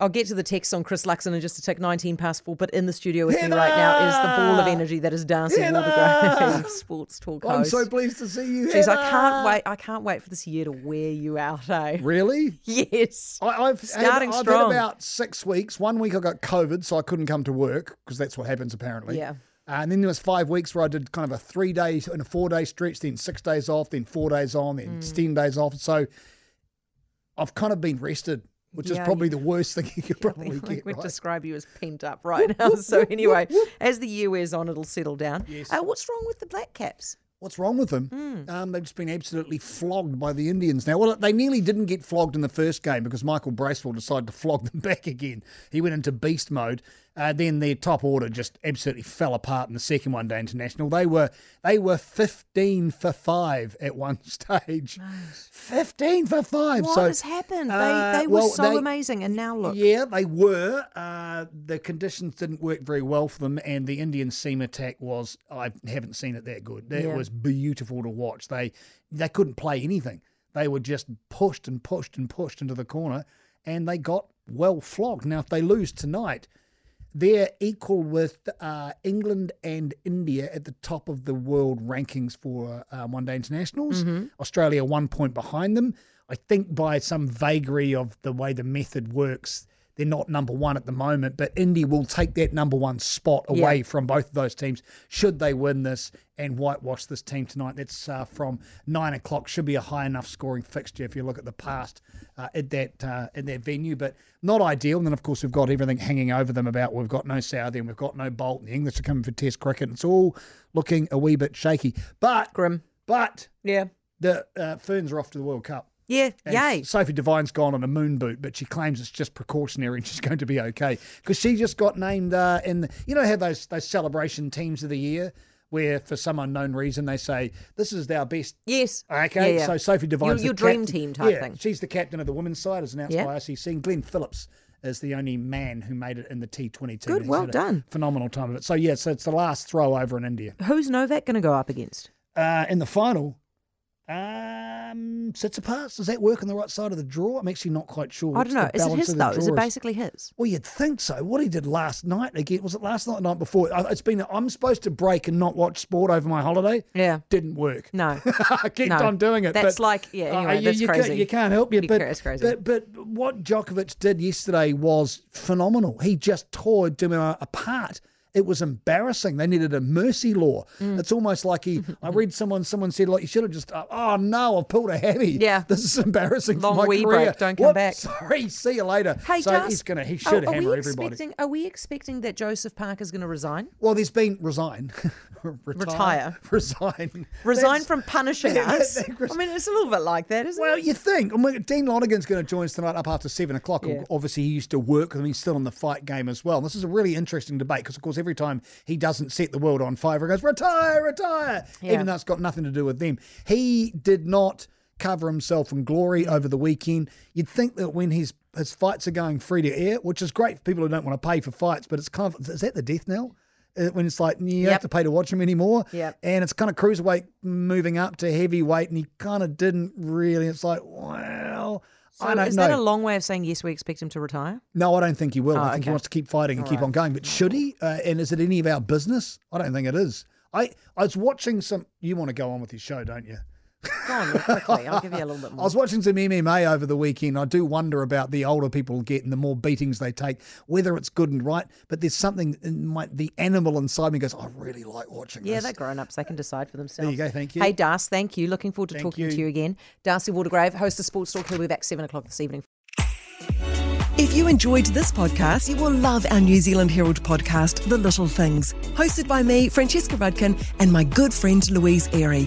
I'll get to the text on Chris Luxon in just a tick, 19 past four. But in the studio with me right now is the ball of energy that is Darcy Waldegrave, sports talk host. I'm so pleased to see you. Jeez, I can't wait. I can't wait for this year to wear you out, eh? Really? Yes. I, I've Starting had, I've strong. had about six weeks. One week I got COVID, so I couldn't come to work because that's what happens apparently. Yeah. Uh, and then there was five weeks where I did kind of a three days and a four day stretch, then six days off, then four days on, then Mm. ten days off. So I've kind of been rested, which is probably you- the worst thing you could probably we get. would Right? describe you as pent up right now. So anyway, as the year wears on, it'll settle down. Yes. Uh, what's wrong with the Black Caps? What's wrong with them? Hmm. Um, they've just been absolutely flogged by the Indians now. Well, they nearly didn't get flogged in the first game because Michael Bracewell decided to flog them back again. He went into beast mode. Uh, then their top order just absolutely fell apart in the second one day international. They were they were fifteen for five at one stage. Fifteen for five. What so has happened? uh, they they were well, so they- amazing, and now look. yeah, they were. Uh, the conditions didn't work very well for them, and the Indian seam attack was. I haven't seen it that good. It Yeah. was beautiful to watch. They they couldn't play anything. They were just pushed and pushed and pushed into the corner, and they got well flogged. Now, if they lose tonight, they're equal with uh, England and India at the top of the world rankings for uh, one day internationals. Australia one point behind them. I think by some vagary of the way the method works, they're not number one at the moment, but India will take that number one spot away Yeah. from both of those teams should they win this and whitewash this team tonight. That's uh, from nine o'clock. Should be a high enough scoring fixture if you look at the past uh, at that uh, at that venue, but not ideal. And then of course we've got everything hanging over them about we've got no Southey and we've got no Bolt. And the English are coming for Test cricket. It's all looking a wee bit shaky. But Grim. but Yeah. the uh, Ferns are off to the World Cup. Yeah. And Yay. Sophie Devine's gone on a moon boot, but she claims it's just precautionary and she's going to be okay because she just got named uh, in. The, you know, how those those celebration teams of the year where for some unknown reason they say this is our best. Yes. Okay, Yeah, yeah. so Sophie Devine's your the dream captain. team type yeah, thing. She's the captain of the women's side, as announced Yeah. by ICC. And Glenn Phillips is the only man who made it in the T20 team. Good, well done. Phenomenal time of it. So yeah, so it's the last throw over in India. Who's Novak going to go up against? Uh, in the final, um, Tsitsipas, does that work on the right side of the draw? I'm actually not quite sure. I don't know. Is it his though? Is it basically his? Well, you'd think so. What he did last night again was it last night, or the night before? Uh, It's been. I'm supposed to break and not watch sport over my holiday. Yeah. Didn't work. No. I kept No. on doing it. That's but, like- yeah, uh, you, that's you crazy. Can't, you can't help you. But, it's crazy. But, but what Djokovic did yesterday was phenomenal. He just tore de Minaur apart. It was embarrassing. They needed a mercy law. Mm. It's almost like he. I read someone. Someone said like you should have just. Uh, oh no, I've pulled a heavy. Yeah. this is embarrassing Long for my wee career. break, don't come Whoops, back. Sorry, see you later. Hey, so Gus, he's gonna. He are- should are, hammer we everybody. Expecting, are we expecting that Joseph Parker's going to resign? Well, there's been resign. Retire. Resign. Resign That's- from punishing Yeah, us? that- I mean, it's a little bit like that, isn't Well, it? Well, you think. I mean, Dean Lonergan's going to join us tonight up after seven o'clock. Yeah. Obviously, he used to work with him. He's still in the fight game as well. And this is a really interesting debate because, of course, every time he doesn't set the world on fire, he goes, retire, retire, Yeah. even though it's got nothing to do with them. He did not cover himself in glory over the weekend. You'd think that when his his fights are going free to air, which is great for people who don't want to pay for fights, but it's kind of, is that the death knell? Uh, When it's like you Yep. have to pay to watch him anymore, Yep. and it's kind of cruiserweight moving up to heavyweight, and he kind of didn't really. It's like, well, I don't is know. that a long way of saying yes? We expect him to retire. no, I don't think he will. Oh, I think he wants to keep fighting and keep on going. But should he? Uh, and is it any of our business? I don't think it is. I I was watching some. You want to go on with your show, don't you? Go on, quickly. I'll give you a little bit I was watching some MMA over the weekend. I do wonder about the older people get and the more beatings they take, whether it's good and right. But there's something in my the animal inside me goes. I really like watching. Yeah, this. they're grown ups. They can decide for themselves. There you go, thank you. Hey, Das, thank you. Looking forward to Thank talking you. to you again. Darcy Waldegrave, host of Sports Talk. He'll be back 7 o'clock this evening. If you enjoyed this podcast, you will love our New Zealand Herald podcast, The Little Things, hosted by me, Francesca Rudkin, and my good friend Louise Airy.